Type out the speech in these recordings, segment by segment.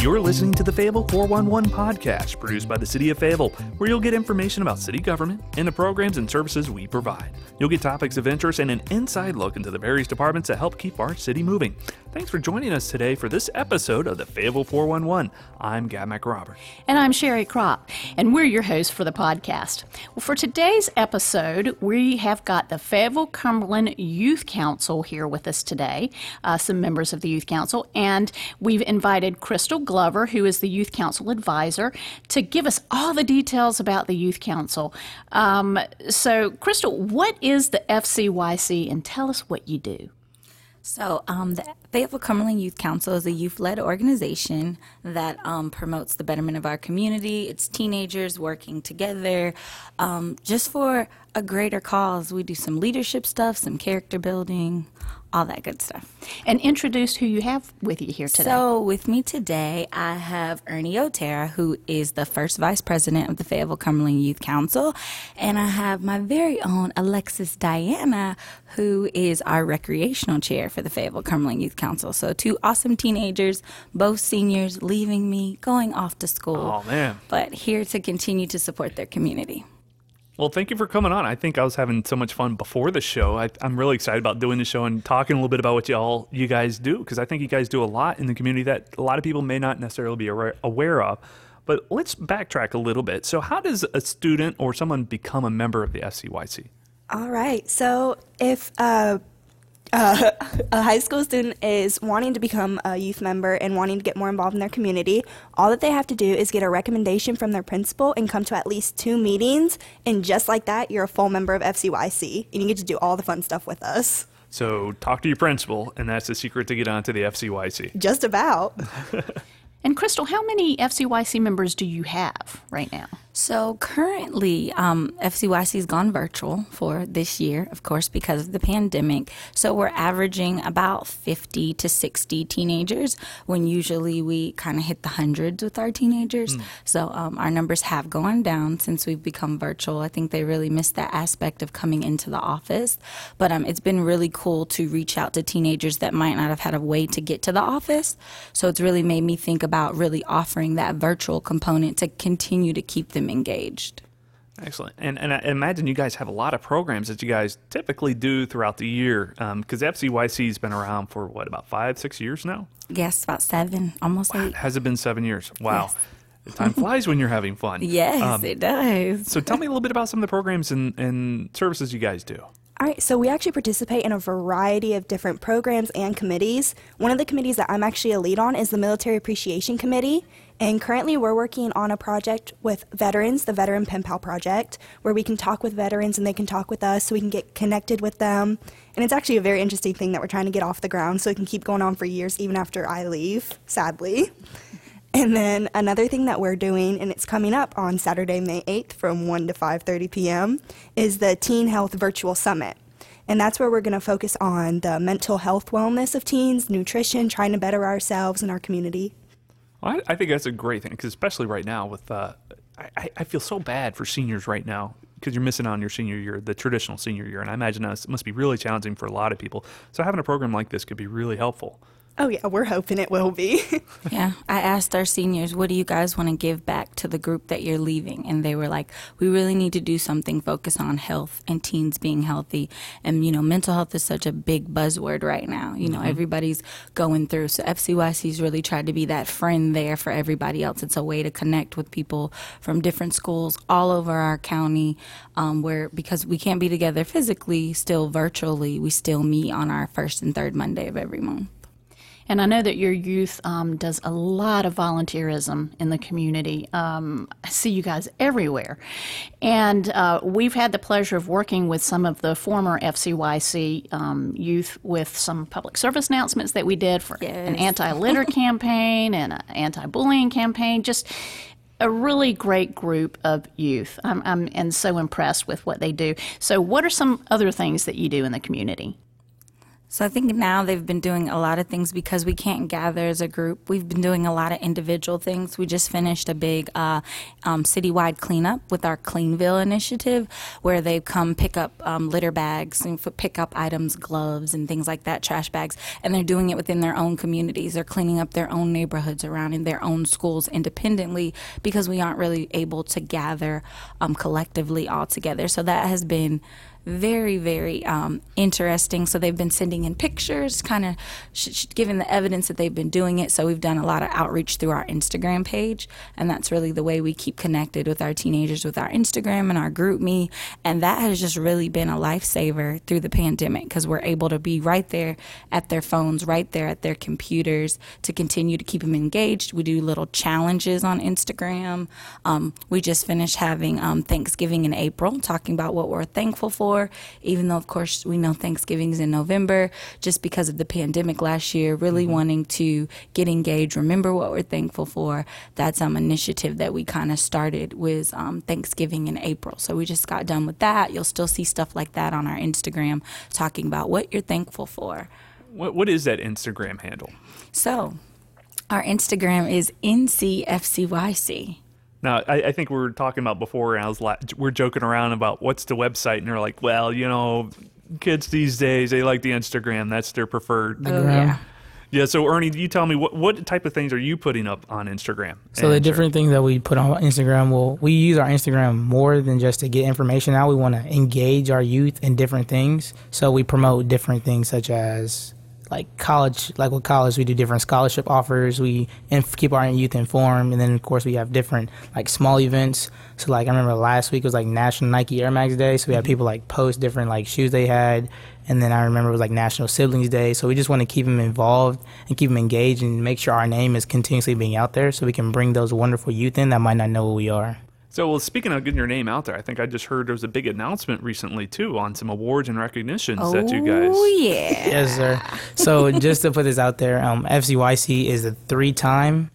You're listening to the Fayetteville 411 podcast, produced by the City of Fayetteville, where you'll get information about city government and the programs and services we provide. You'll get topics of interest and an inside look into the various departments that help keep our city moving. Thanks for joining us today for this episode of the Fayetteville 411. I'm Gab McRobert. And I'm Sherry Kropp, and we're your hosts for the podcast. Well, for today's episode, we have got the Fayetteville Cumberland Youth Council here with us today, uh, some members of the Youth Council, and we've invited Crystal Glover, who is the Youth Council advisor, to give us all the details about the Youth Council. Um, so, Crystal, what is the FCYC, and tell us what you do? So, um, the Fayetteville Cumberland Youth Council is a youth led organization that um, promotes the betterment of our community. It's teenagers working together um, just for a greater cause. We do some leadership stuff, some character building, all that good stuff. And introduce who you have with you here today. So, with me today, I have Ernie Otera, who is the first vice president of the Fayetteville Cumberland Youth Council. And I have my very own Alexis Diana, who is our recreational chair for the Fayetteville Cumberland Youth Council. So, two awesome teenagers, both seniors, leaving me, going off to school. Oh, man. But here to continue to support their community. Well, thank you for coming on. I think I was having so much fun before the show. I, am really excited about doing the show and talking a little bit about what y'all you guys do because I think you guys do a lot in the community that a lot of people may not necessarily be aware of. But let's backtrack a little bit. So, how does a student or someone become a member of the FCYC? All right. So, if uh, uh, a high school student is wanting to become a youth member and wanting to get more involved in their community, all that they have to do is get a recommendation from their principal and come to at least two meetings. And just like that, you're a full member of FCYC and you get to do all the fun stuff with us. So talk to your principal, and that's the secret to get onto the FCYC. Just about. and Crystal, how many FCYC members do you have right now? So currently, um, FCYC's gone virtual for this year, of course, because of the pandemic. So we're averaging about 50 to 60 teenagers when usually we kind of hit the hundreds with our teenagers. Mm. So um, our numbers have gone down since we've become virtual. I think they really missed that aspect of coming into the office. But um, it's been really cool to reach out to teenagers that might not have had a way to get to the office. So it's really made me think about really offering that virtual component to continue to keep them engaged. Excellent. And, and I imagine you guys have a lot of programs that you guys typically do throughout the year because um, FCYC has been around for what, about five, six years now? Yes, about seven, almost wow. eight. Has it been seven years? Wow. Yes. Time flies when you're having fun. Yes, um, it does. so tell me a little bit about some of the programs and, and services you guys do. All right, so we actually participate in a variety of different programs and committees. One of the committees that I'm actually a lead on is the Military Appreciation Committee. And currently, we're working on a project with veterans, the Veteran Pen Pal Project, where we can talk with veterans and they can talk with us so we can get connected with them. And it's actually a very interesting thing that we're trying to get off the ground so it can keep going on for years, even after I leave, sadly. And then another thing that we're doing, and it's coming up on Saturday, May 8th from 1 to 5.30 p.m., is the Teen Health Virtual Summit. And that's where we're going to focus on the mental health wellness of teens, nutrition, trying to better ourselves and our community. Well, I, I, think that's a great thing, because especially right now with, uh, I, I feel so bad for seniors right now because you're missing on your senior year, the traditional senior year. And I imagine that must be really challenging for a lot of people. So having a program like this could be really helpful. Oh, yeah, we're hoping it will be. yeah, I asked our seniors, what do you guys want to give back to the group that you're leaving? And they were like, we really need to do something focus on health and teens being healthy. And, you know, mental health is such a big buzzword right now. You know, mm-hmm. everybody's going through. So FCYC's really tried to be that friend there for everybody else. It's a way to connect with people from different schools all over our county um, where, because we can't be together physically, still virtually, we still meet on our first and third Monday of every month. And I know that your youth um, does a lot of volunteerism in the community. Um, I see you guys everywhere. And uh, we've had the pleasure of working with some of the former FCYC um, youth with some public service announcements that we did for yes. an anti litter campaign and an anti bullying campaign. Just a really great group of youth. I'm, I'm and so impressed with what they do. So, what are some other things that you do in the community? So I think now they've been doing a lot of things because we can't gather as a group. We've been doing a lot of individual things. We just finished a big uh, um, citywide cleanup with our Cleanville initiative, where they come pick up um, litter bags and f- pick up items, gloves, and things like that, trash bags, and they're doing it within their own communities. They're cleaning up their own neighborhoods around in their own schools independently because we aren't really able to gather um, collectively all together. So that has been very, very um, interesting. So they've been sending in pictures, kind of sh- sh- giving the evidence that they've been doing it. So we've done a lot of outreach through our Instagram page, and that's really the way we keep connected with our teenagers with our Instagram and our GroupMe. And that has just really been a lifesaver through the pandemic because we're able to be right there at their phones, right there at their computers to continue to keep them engaged. We do little challenges on Instagram. Um, we just finished having um, Thanksgiving in April, talking about what we're thankful for even though, of course, we know Thanksgiving's in November, just because of the pandemic last year, really mm-hmm. wanting to get engaged, remember what we're thankful for. That's um initiative that we kind of started with um, Thanksgiving in April. So we just got done with that. You'll still see stuff like that on our Instagram, talking about what you're thankful for. What, what is that Instagram handle? So, our Instagram is NCFCYC. Now, I, I, think we were talking about before, and I was like, we're joking around about what's the website, and they're like, "Well, you know, kids these days they like the Instagram. That's their preferred." Oh yeah. Yeah. So Ernie, you tell me what what type of things are you putting up on Instagram? So the uh, different things that we put on Instagram, well, we use our Instagram more than just to get information out. We want to engage our youth in different things. So we promote different things such as like college, like with college, we do different scholarship offers. We inf- keep our youth informed, and then of course we have different like small events. So like I remember last week was like National Nike Air Max Day, so we had mm-hmm. people like post different like shoes they had, and then I remember it was like National Siblings Day. So we just want to keep them involved and keep them engaged, and make sure our name is continuously being out there, so we can bring those wonderful youth in that might not know who we are. So, well, speaking of getting your name out there, I think I just heard there was a big announcement recently too on some awards and recognitions oh, that you guys. Oh yeah. yes, sir. So, just to put this out there, um, FCYC is a three-time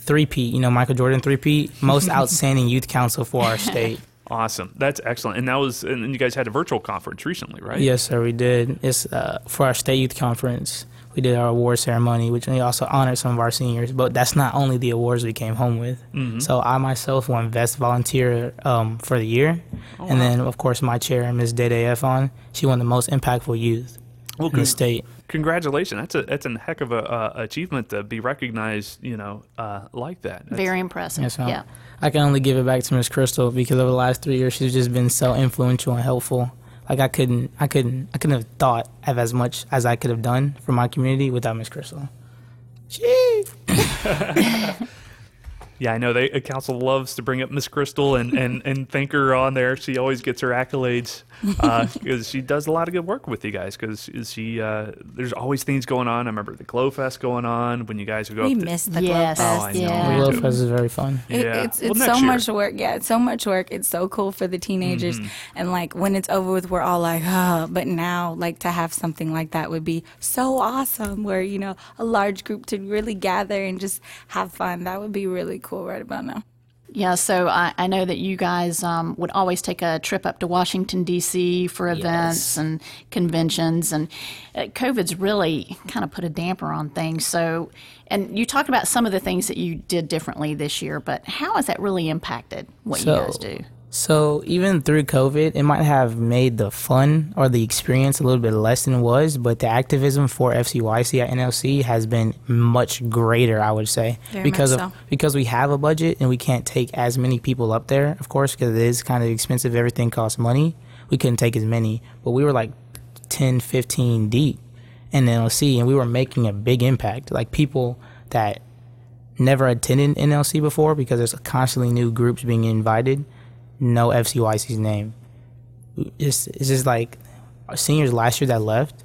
three-peat. You know, Michael Jordan three-peat, most outstanding youth council for our state. Awesome. That's excellent. And that was, and you guys had a virtual conference recently, right? Yes, sir. We did. It's uh, for our state youth conference we did our award ceremony, which we also honored some of our seniors. But that's not only the awards we came home with. Mm-hmm. So I myself won Best Volunteer um, for the year, oh, and wow. then of course my chair, Ms. Dede Efon, she won the most impactful youth well, in the state. Congratulations! That's a that's a heck of a uh, achievement to be recognized. You know, uh, like that. That's, Very impressive. Yes, yeah. I can only give it back to Ms. Crystal because over the last three years she's just been so influential and helpful like I couldn't, I couldn't, I couldn't have thought of as much as I could have done for my community without Miss Crystal. She. Yeah, I know they uh, council loves to bring up Miss Crystal and, and, and thank her on there. She always gets her accolades because uh, she does a lot of good work with you guys. Because she uh, there's always things going on. I remember the Glow Fest going on when you guys would go. We up miss the yes, Glow Fest. Oh, I yeah. know. The Glow Fest is very fun. It, yeah, it's it's well, so year. much work. Yeah, it's so much work. It's so cool for the teenagers. Mm-hmm. And like when it's over with, we're all like, oh. But now, like to have something like that would be so awesome. Where you know a large group to really gather and just have fun. That would be really cool right about now. Yeah, so I, I, know that you guys um, would always take a trip up to Washington, D.C. for events yes. and conventions, and uh, COVID's really kind of put a damper on things. So, and you talked about some of the things that you did differently this year, but how has that really impacted what so, you guys do? So even through COVID, it might have made the fun or the experience a little bit less than it was, but the activism for FCYC at NLC has been much greater, I would say, Very because of so. because we have a budget and we can't take as many people up there, of course, because it is kind of expensive. Everything costs money. We couldn't take as many, but we were like 10, 15 deep in NLC, and we were making a big impact. Like people that never attended NLC before, because there's constantly new groups being invited know FCYC's name. It's, it's just like seniors last year that left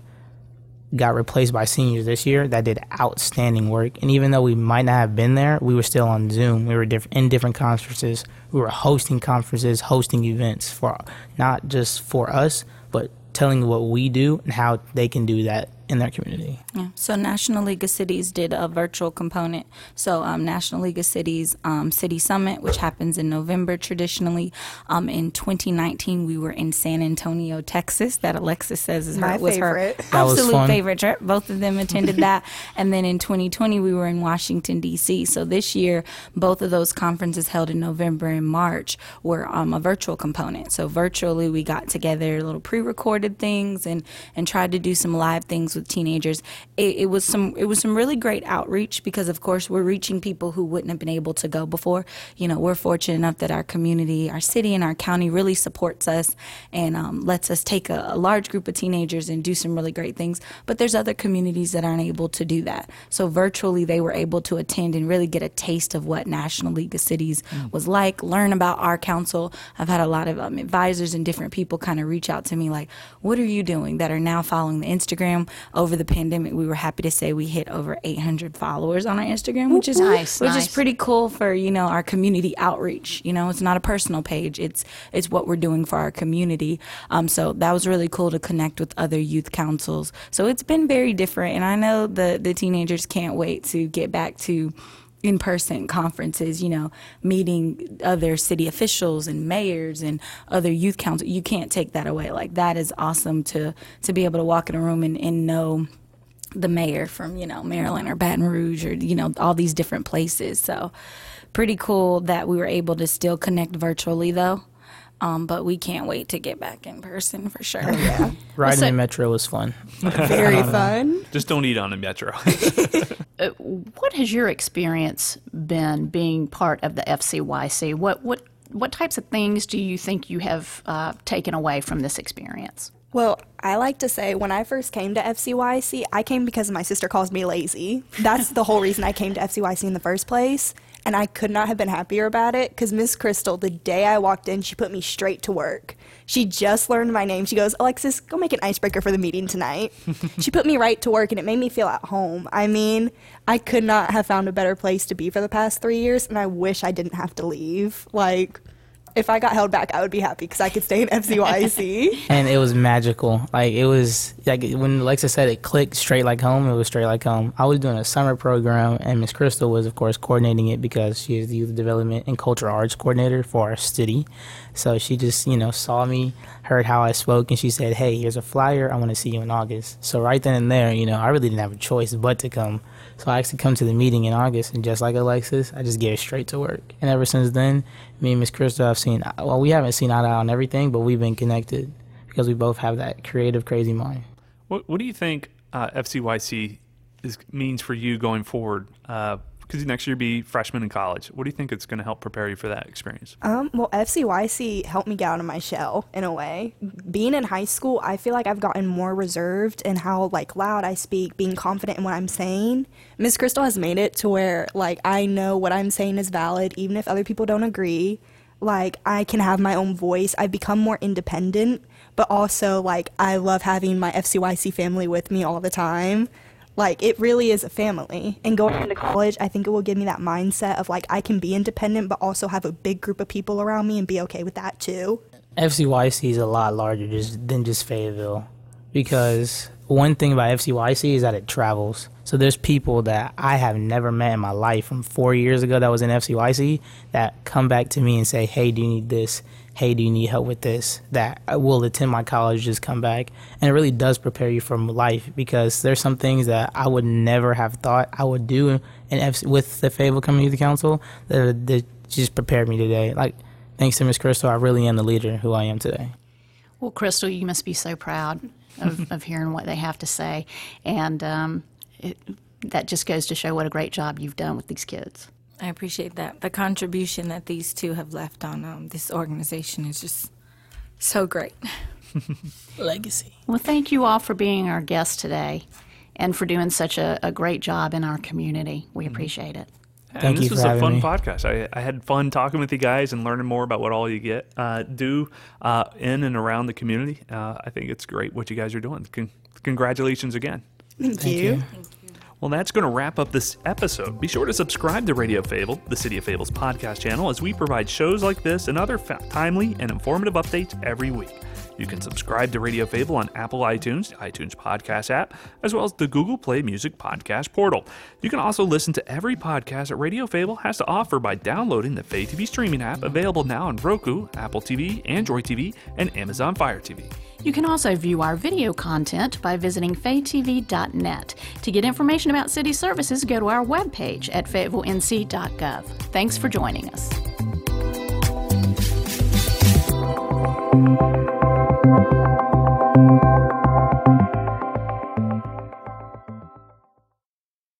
got replaced by seniors this year that did outstanding work. And even though we might not have been there, we were still on Zoom. We were diff- in different conferences. We were hosting conferences, hosting events for not just for us, but telling what we do and how they can do that in their community. Yeah. So National League of Cities did a virtual component. So um, National League of Cities um, City Summit, which happens in November traditionally. Um, in 2019, we were in San Antonio, Texas. That Alexis says is My her was favorite. her That was absolute fun. favorite trip. Both of them attended that. And then in 2020, we were in Washington D.C. So this year, both of those conferences held in November and March were um, a virtual component. So virtually, we got together little pre-recorded things and and tried to do some live things with teenagers. It, it was some it was some really great outreach because of course we're reaching people who wouldn't have been able to go before. You know, we're fortunate enough that our community, our city, and our county really supports us and um, lets us take a, a large group of teenagers and do some really great things. But there's other communities that aren't able to do that. So virtually, they were able to attend and really get a taste of what National League of Cities was like, learn about our council. I've had a lot of um, advisors and different people kind of reach out to me like, "What are you doing?" That are now following the Instagram. Over the pandemic, we were happy to say we hit over 800 followers on our Instagram, which is Nice, which nice. is pretty cool for you know our community outreach. You know, it's not a personal page; it's it's what we're doing for our community. Um, so that was really cool to connect with other youth councils. So it's been very different, and I know the the teenagers can't wait to get back to in person conferences, you know, meeting other city officials and mayors and other youth council. You can't take that away. Like that is awesome to to be able to walk in a room and, and know the mayor from, you know, Maryland or Baton Rouge or, you know, all these different places. So pretty cool that we were able to still connect virtually though. Um, but we can't wait to get back in person for sure. Riding so- the metro was fun. Very fun. Just don't eat on the metro. What has your experience been being part of the FCYC? What what what types of things do you think you have uh, taken away from this experience? Well, I like to say when I first came to FCYC, I came because my sister calls me lazy. That's the whole reason I came to FCYC in the first place. And I could not have been happier about it because Miss Crystal, the day I walked in, she put me straight to work. She just learned my name. She goes, Alexis, go make an icebreaker for the meeting tonight. she put me right to work and it made me feel at home. I mean, I could not have found a better place to be for the past three years, and I wish I didn't have to leave. Like, if I got held back, I would be happy because I could stay in FCYC. and it was magical. Like it was like when Alexa said it clicked straight like home. It was straight like home. I was doing a summer program, and Miss Crystal was, of course, coordinating it because she is the youth development and cultural arts coordinator for our city. So she just you know saw me, heard how I spoke, and she said, "Hey, here's a flyer. I want to see you in August." So right then and there, you know, I really didn't have a choice but to come. So I actually come to the meeting in August, and just like Alexis, I just get straight to work. And ever since then, me and Miss Crystal have seen. Well, we haven't seen eye to eye on everything, but we've been connected because we both have that creative, crazy mind. What, what do you think uh, FCYC is, means for you going forward? Because next year be freshman in college. What do you think it's going to help prepare you for that experience? Um, well, FCYC helped me get out of my shell in a way. Being in high school, I feel like I've gotten more reserved in how like loud I speak, being confident in what I'm saying. Miss Crystal has made it to where like I know what I'm saying is valid, even if other people don't agree. Like I can have my own voice. I've become more independent, but also like I love having my FCYC family with me all the time. Like it really is a family. And going into college, I think it will give me that mindset of like I can be independent but also have a big group of people around me and be okay with that too. FCYC is a lot larger just, than just Fayetteville because one thing about FCYC is that it travels. So there's people that I have never met in my life from four years ago that was in FCYC that come back to me and say, "Hey, do you need this? Hey, do you need help with this?" That will attend my college, just come back, and it really does prepare you for life because there's some things that I would never have thought I would do in with the Fayetteville Community Council that, that just prepared me today. Like thanks to Miss Crystal, I really am the leader who I am today. Well, Crystal, you must be so proud of, of hearing what they have to say, and um, it, that just goes to show what a great job you've done with these kids. I appreciate that. The contribution that these two have left on um, this organization is just so great. Legacy. Well, thank you all for being our guests today, and for doing such a, a great job in our community. We appreciate it. Thank and this you was a fun me. podcast. I, I had fun talking with you guys and learning more about what all you get uh, do uh, in and around the community. Uh, I think it's great what you guys are doing. Con- congratulations again. Thank, Thank you. you. Well, that's going to wrap up this episode. Be sure to subscribe to Radio Fayetteville, the City of Fayetteville's podcast channel, as we provide shows like this and other fa- timely and informative updates every week. You can subscribe to Radio Fayetteville on Apple iTunes, the iTunes Podcast app, as well as the Google Play Music Podcast portal. You can also listen to every podcast that Radio Fayetteville has to offer by downloading the Fay TV streaming app available now on Roku, Apple TV, Android TV, and Amazon Fire TV. You can also view our video content by visiting faytv.net. To get information about city services, go to our webpage at fayettevillenc.gov. Thanks for joining us.